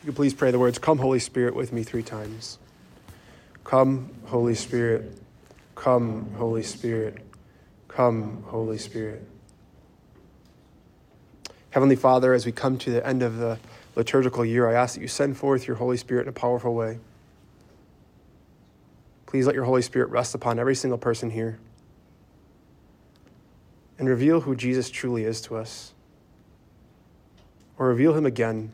You can please pray the words, Come, Holy Spirit, with me three times. Come, Holy Spirit. Come, Holy Spirit. Come, Holy Spirit. Heavenly Father, as we come to the end of the liturgical year, I ask that you send forth your Holy Spirit in a powerful way. Please let your Holy Spirit rest upon every single person here and reveal who Jesus truly is to us, or reveal him again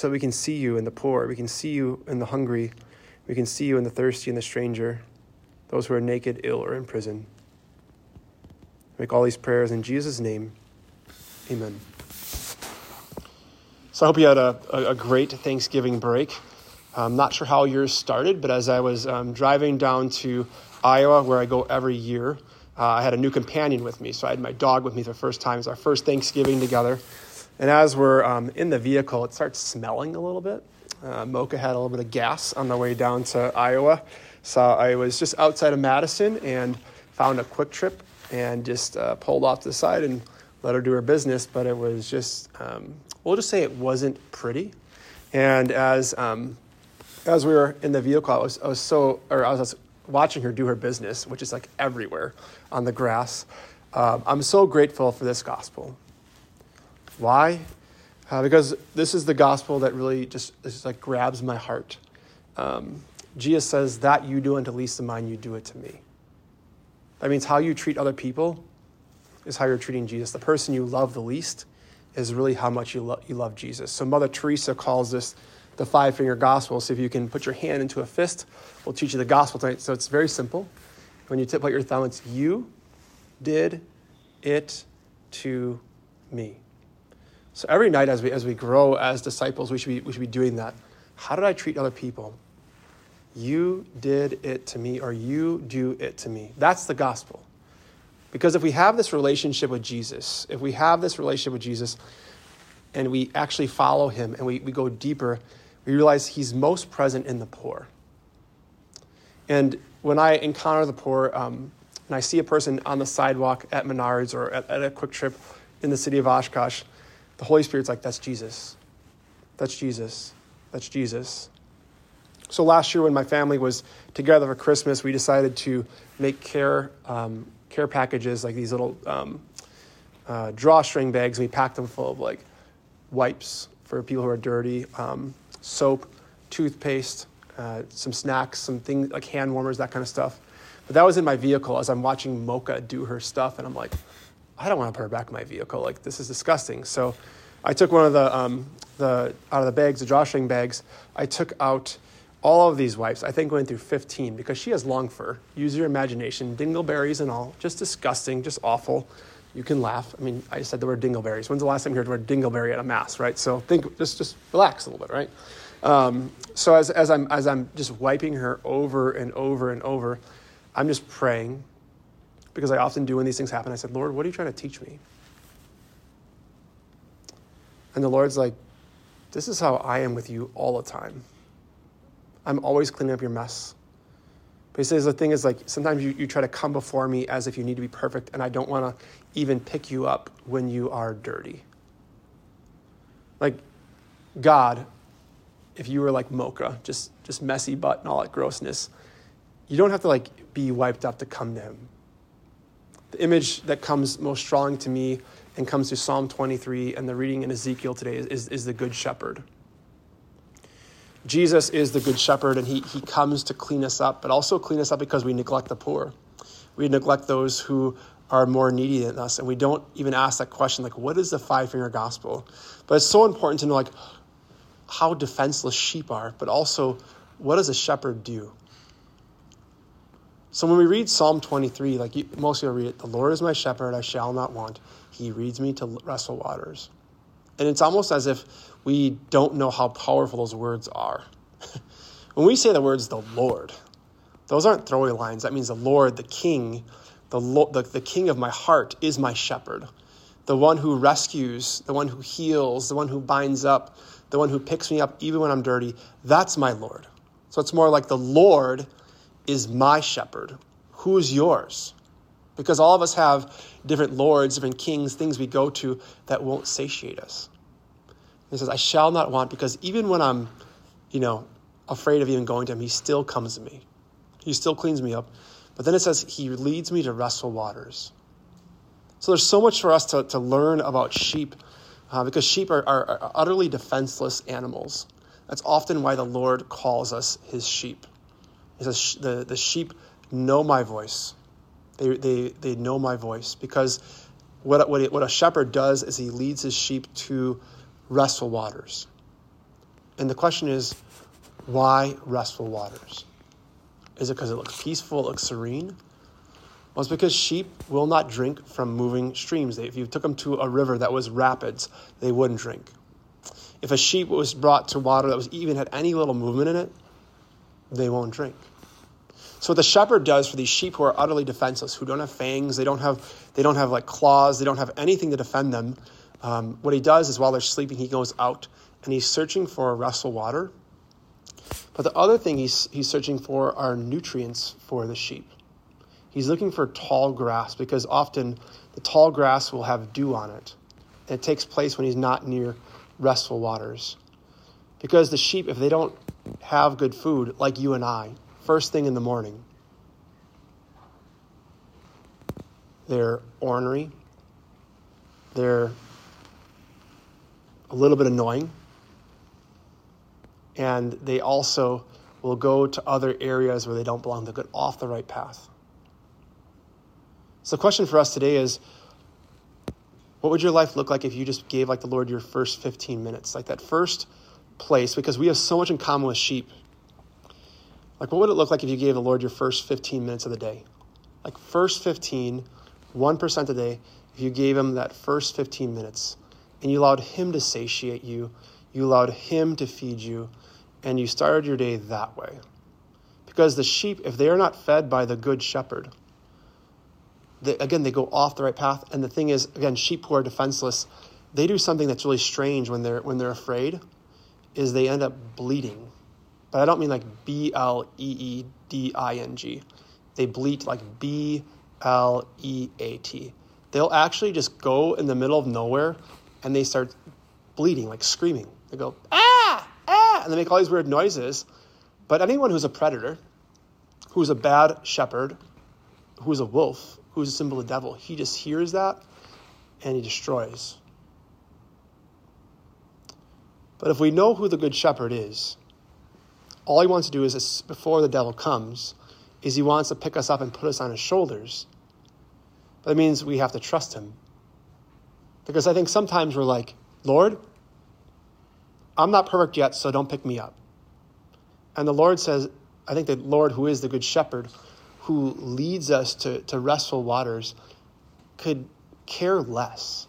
so we can see you in the poor, we can see you in the hungry, we can see you in the thirsty and the stranger, those who are naked, ill, or in prison. Make all these prayers in Jesus' name. Amen. So I hope you had a, a, great Thanksgiving break. I'm not sure how yours started, but as I was um, driving down to Iowa, where I go every year, uh, I had a new companion with me. So I had my dog with me the first time. It was our first Thanksgiving together. And as we're um, in the vehicle, it starts smelling a little bit. Uh, Mocha had a little bit of gas on the way down to Iowa. So I was just outside of Madison and found a Kwik Trip and just uh, pulled off to the side and let her do her business. But it was just, um, we'll just say it wasn't pretty. And as um, as we were in the vehicle, I was, I was so, or I was watching her do her business, which is like everywhere on the grass. Um, I'm so grateful for this gospel. Why? Uh, because this is the gospel that really just, just like grabs my heart. Um, Jesus says, That you do unto least of mine, you do it to me. That means how you treat other people is how you're treating Jesus. The person you love the least is really how much you, lo- you love Jesus. So Mother Teresa calls this the five finger gospel. So if you can put your hand into a fist, we'll teach you the gospel tonight. So it's very simple. When you tip out your thumb, it's you did it to me. So every night as we, as we grow as disciples, we should, be, we should be doing that. How did I treat other people? You did it to me, or you do it to me. That's the gospel. Because if we have this relationship with Jesus, if we have this relationship with Jesus and we actually follow him and we, we go deeper, we realize he's most present in the poor. And when I encounter the poor, um, and I see a person on the sidewalk at Menards or at, at a Kwik Trip in the city of Oshkosh, the Holy Spirit's like, that's Jesus. That's Jesus. That's Jesus. So last year, when my family was together for Christmas, we decided to make care um, care packages like these little um, uh, drawstring bags. We packed them full of like wipes for people who are dirty, um, soap, toothpaste, uh, some snacks, some things like hand warmers, that kind of stuff. But that was in my vehicle as I'm watching Mocha do her stuff, and I'm like, I don't want to put her back in my vehicle. Like this is disgusting. So I took one of the um, the out of the bags, the drawstring bags. I took out all of these wipes, I think went through 15 because she has long fur. Use your imagination, dingleberries and all. Just disgusting, just awful. You can laugh. I mean, I said the word dingleberries. When's the last time you heard the word dingleberry at a mass, right? So think, just, just relax a little bit, right? Um, so as, as, I'm, as I'm just wiping her over and over and over, I'm just praying because I often do when these things happen. I said, Lord, what are you trying to teach me? And the Lord's like, this is how I am with you all the time. I'm always cleaning up your mess. But he says the thing is like sometimes you, you try to come before me as if you need to be perfect, and I don't want to even pick you up when you are dirty. Like God, if you were like Mocha, just just messy butt and all that grossness, you don't have to like be wiped up to come to him. The image that comes most strong to me and comes to Psalm 23 and the reading in Ezekiel today is, is, is the Good Shepherd. Jesus is the good shepherd and he, he comes to clean us up, but also clean us up because we neglect the poor. We neglect those who are more needy than us, and we don't even ask that question, like, what is the five finger gospel? But it's so important to know, like, how defenseless sheep are, but also, what does a shepherd do? So when we read Psalm 23, like most of you read it, the Lord is my shepherd, I shall not want. He reads me to wrestle waters. And it's almost as if we don't know how powerful those words are. when we say the words the Lord, those aren't throwaway lines. That means the Lord, the King, the, the, the King of my heart is my shepherd. The one who rescues, the one who heals, the one who binds up, the one who picks me up even when I'm dirty. That's my Lord. So it's more like the Lord is my shepherd. Who is yours? Because all of us have different lords, different kings, things we go to that won't satiate us. He says, I shall not want because even when I'm, you know, afraid of even going to him, he still comes to me. He still cleans me up. But then it says, he leads me to restful waters. So there's so much for us to, to learn about sheep uh, because sheep are, are, are utterly defenseless animals. That's often why the Lord calls us his sheep. He says, the, the sheep know my voice. They, they, they know my voice because what, what, it, what a shepherd does is he leads his sheep to restful waters. And the question is, why restful waters? Is it because it looks peaceful, it looks serene? Well, it's because sheep will not drink from moving streams. If you took them to a river that was rapids, they wouldn't drink. If a sheep was brought to water that was even had any little movement in it, they won't drink. So what the shepherd does for these sheep who are utterly defenseless, who don't have fangs, they don't have, they don't have like claws, they don't have anything to defend them. Um, what he does is while they're sleeping, he goes out and he's searching for a restful water. But the other thing he's, he's searching for are nutrients for the sheep. He's looking for tall grass because often the tall grass will have dew on it. And it takes place when he's not near restful waters. Because the sheep, if they don't have good food, like you and I, first thing in the morning, they're ornery, they're a little bit annoying, and they also will go to other areas where they don't belong. They'll get off the right path. So the question for us today is what would your life look like if you just gave like the Lord your first 15 minutes? Like that first place, because we have so much in common with sheep. Like what would it look like if you gave the Lord your first 15 minutes of the day? Like first 15, 1% a day, if you gave him that first 15 minutes and you allowed him to satiate you, you allowed him to feed you, and you started your day that way. Because the sheep, if they are not fed by the good shepherd, they, again, they go off the right path. And the thing is, again, sheep who are defenseless, they do something that's really strange when they're when they're afraid, is they end up bleeding. But I don't mean like B L E E D I N G. They bleat like B L E A T. They'll actually just go in the middle of nowhere and they start bleeding, like screaming. They go, ah, ah, and they make all these weird noises. But anyone who's a predator, who's a bad shepherd, who's a wolf, who's a symbol of the devil. He just hears that and he destroys. But if we know who the good shepherd is, all he wants to do is, before the devil comes, is he wants to pick us up and put us on his shoulders. But that means we have to trust him. Because I think sometimes we're like, Lord, I'm not perfect yet, so don't pick me up. And the Lord says, I think the Lord, who is the good shepherd, who leads us to, to restful waters could care less.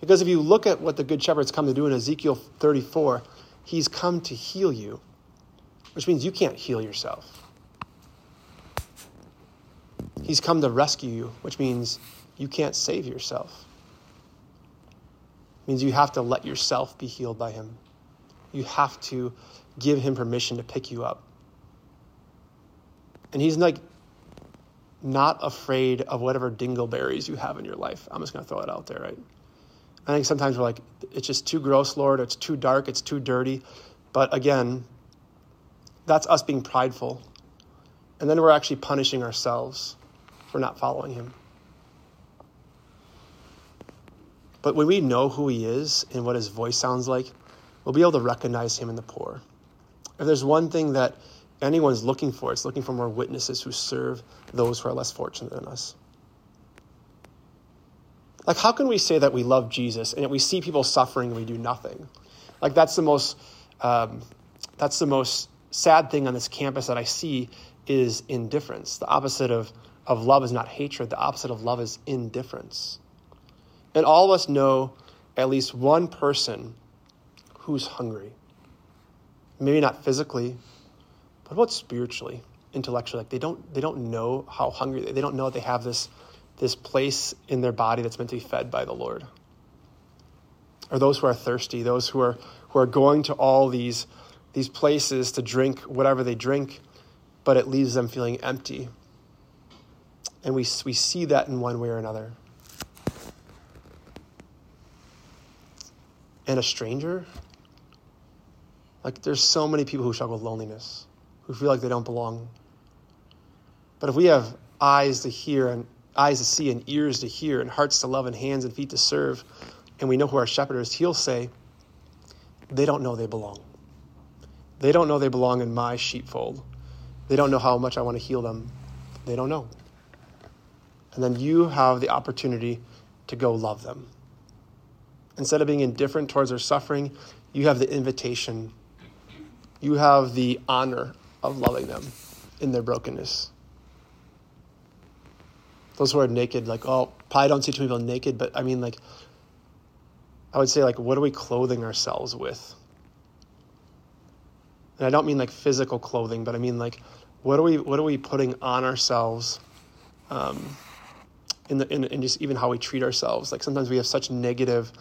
Because if you look at what the Good Shepherd's come to do in Ezekiel 34, he's come to heal you, which means you can't heal yourself. He's come to rescue you, which means you can't save yourself. It means you have to let yourself be healed by him. You have to give him permission to pick you up. And he's like not afraid of whatever dingleberries you have in your life. I'm just going to throw it out there, right? I think sometimes we're like, it's just too gross, Lord. It's too dark. It's too dirty. But again, that's us being prideful. And then we're actually punishing ourselves for not following him. But when we know who he is and what his voice sounds like, we'll be able to recognize him in the poor. If there's one thing that anyone's looking for. It's looking for more witnesses who serve those who are less fortunate than us. Like, how can we say that we love Jesus and yet we see people suffering and we do nothing? Like, that's the most, um, that's the most sad thing on this campus that I see is indifference. The opposite of, of love is not hatred. The opposite of love is indifference. And all of us know at least one person who's hungry. Maybe not physically, but about spiritually, intellectually? Like they don't they don't know how hungry they, they don't know they have this this place in their body that's meant to be fed by the Lord. Or those who are thirsty, those who are who are going to all these these places to drink whatever they drink, but it leaves them feeling empty. And we, we see that in one way or another. and a stranger. Like, there's so many people who struggle with loneliness, who feel like they don't belong. But if we have eyes to hear and eyes to see and ears to hear and hearts to love and hands and feet to serve, and we know who our shepherd is, he'll say, they don't know they belong. They don't know they belong in my sheepfold. They don't know how much I want to heal them. They don't know. And then you have the opportunity to go love them. Instead of being indifferent towards their suffering, you have the invitation. You have the honor of loving them in their brokenness. Those who are naked, like, oh, probably don't see too many people naked, but I mean, like, I would say, like, what are we clothing ourselves with? And I don't mean like physical clothing, but I mean like, what are we, what are we putting on ourselves? Um, in the in, in just even how we treat ourselves. Like sometimes we have such negative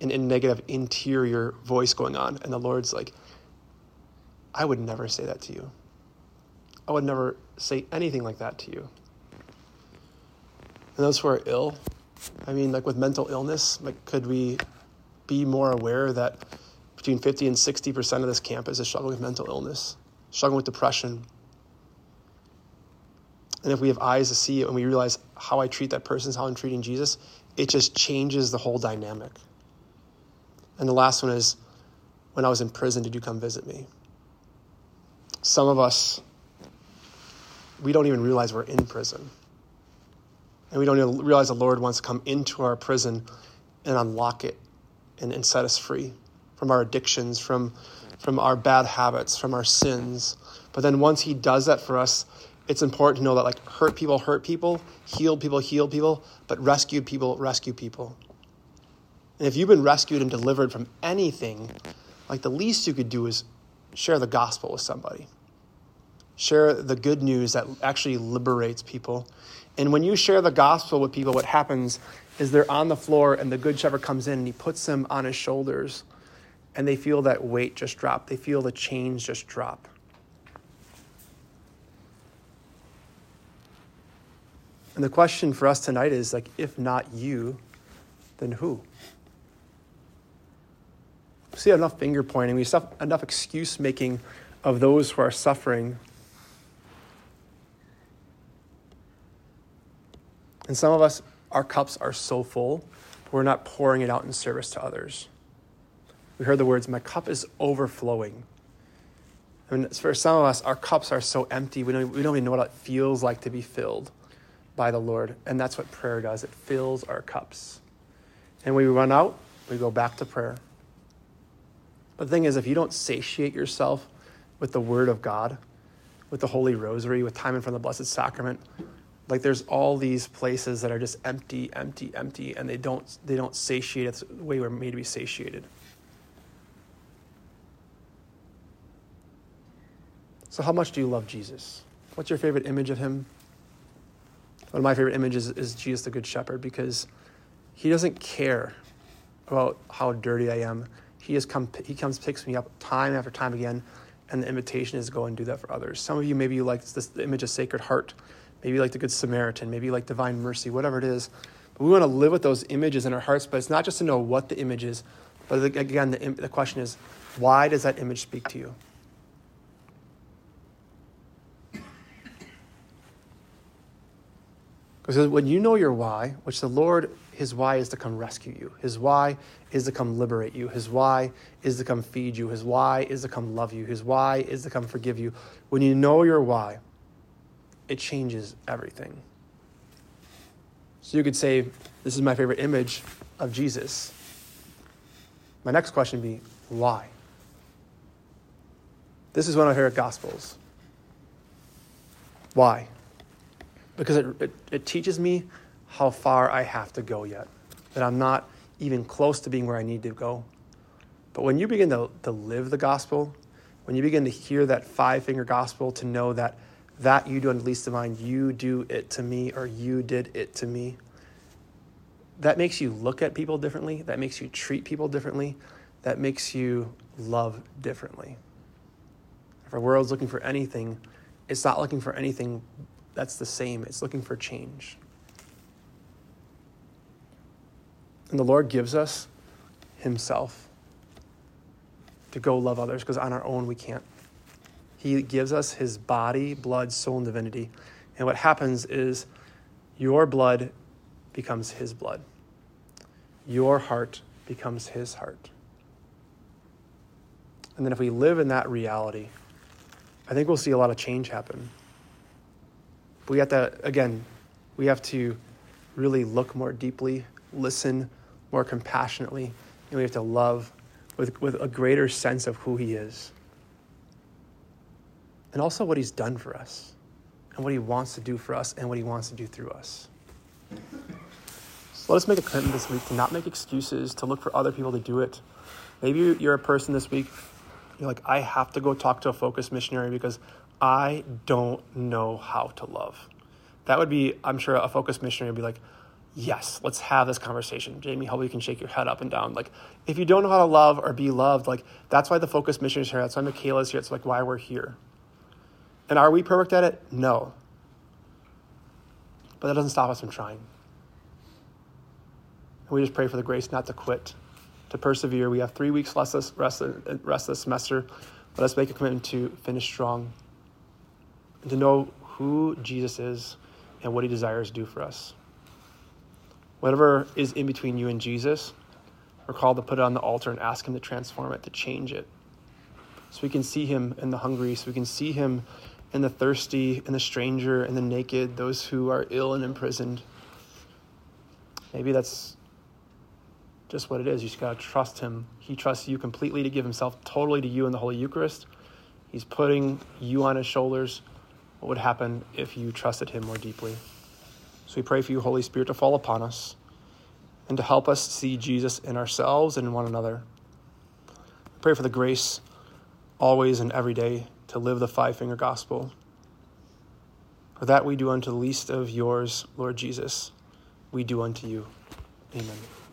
and, and negative interior voice going on, and the Lord's like, I would never say that to you. I would never say anything like that to you. And those who are ill, I mean, like with mental illness, like could we be more aware that between 50 and 60% of this campus is struggling with mental illness, struggling with depression, and if we have eyes to see it and we realize how I treat that person is how I'm treating Jesus, it just changes the whole dynamic. And the last one is when I was in prison, did you come visit me? Some of us, we don't even realize we're in prison. And we don't realize the Lord wants to come into our prison and unlock it and, and set us free from our addictions, from, from our bad habits, from our sins. But then once He does that for us, it's important to know that like hurt people hurt people, healed people heal people, but rescued people rescue people. And if you've been rescued and delivered from anything, like the least you could do is share the gospel with somebody. Share the good news that actually liberates people. And when you share the gospel with people, what happens is they're on the floor and the good shepherd comes in and he puts them on his shoulders and they feel that weight just drop. They feel the chains just drop. And the question for us tonight is like, if not you, then who? We see enough finger pointing, we see enough excuse making of those who are suffering. And some of us, our cups are so full, we're not pouring it out in service to others. We heard the words, My cup is overflowing. I mean, for some of us, our cups are so empty, we don't, we don't even know what it feels like to be filled by the Lord. And that's what prayer does it fills our cups. And when we run out, we go back to prayer. But the thing is, if you don't satiate yourself with the Word of God, with the Holy Rosary, with time in front of the Blessed Sacrament, like there's all these places that are just empty, empty, empty, and they don't they don't satiate us the way we're made to be satiated. So, how much do you love Jesus? What's your favorite image of him? One of my favorite images is Jesus the Good Shepherd because he doesn't care about how dirty I am. He has come he comes picks me up time after time again, and the invitation is go and do that for others. Some of you maybe you like this the image of Sacred Heart, maybe like the Good Samaritan, maybe like Divine Mercy, whatever it is. But we want to live with those images in our hearts, but it's not just to know what the image is, but again, the, the question is, why does that image speak to you? Because when you know your why, which the Lord, his why is to come rescue you, his why is to come liberate you, his why is to come feed you, his why is to come love you, his why is to come forgive you. When you know your why, it changes everything. So you could say, This is my favorite image of Jesus. My next question would be, Why? This is one of my favorite gospels. Why? because it, it, it, teaches me how far I have to go yet, that I'm not even close to being where I need to go. But when you begin to, to live the gospel, when you begin to hear that five finger gospel, to know that that you do unto least of mine, you do it to me, or you did it to me, that makes you look at people differently. That makes you treat people differently. That makes you love differently. If our world's looking for anything, it's not looking for anything that's the same. It's looking for change. And the Lord gives us Himself. to go love others because on our own we can't. He gives us his body, blood, soul, and divinity. And what happens is your blood becomes his blood, your heart becomes his heart. And then if we live in that reality, I think we'll see a lot of change happen. But we have to, again, we have to really look more deeply, listen more compassionately, and we have to love with, with a greater sense of who He is. And also what He's done for us, and what He wants to do for us, and what He wants to do through us. So let us make a commitment this week to not make excuses, to look for other people to do it. Maybe you're a person this week, you're like, I have to go talk to a focus missionary because I don't know how to love. That would be, I'm sure, a focus missionary would be like, yes, let's have this conversation. Jamie, you can shake your head up and down. Like, if you don't know how to love or be loved, like, that's why the focus mission is here. That's why Michaela's here. It's like why we're here. And are we perfect at it? No. But that doesn't stop us from trying. And we just pray for the grace not to quit, to persevere. We have three weeks less this rest, rest this semester. Let us make a commitment to finish strong and to know who Jesus is and what he desires to do for us. Whatever is in between you and Jesus, we're called to put it on the altar and ask him to transform it, to change it. So we can see him in the hungry, so we can see him in the thirsty, and the stranger, and the naked, those who are ill and imprisoned. Maybe that's just what it is. You just got to trust him. He trusts you completely to give himself totally to you in the Holy Eucharist. He's putting you on his shoulders what would happen if you trusted Him more deeply. So we pray for you, Holy Spirit, to fall upon us and to help us see Jesus in ourselves and in one another. Pray for the grace always and every day to live the five finger gospel. For that we do unto the least of yours, Lord Jesus, we do unto you. Amen.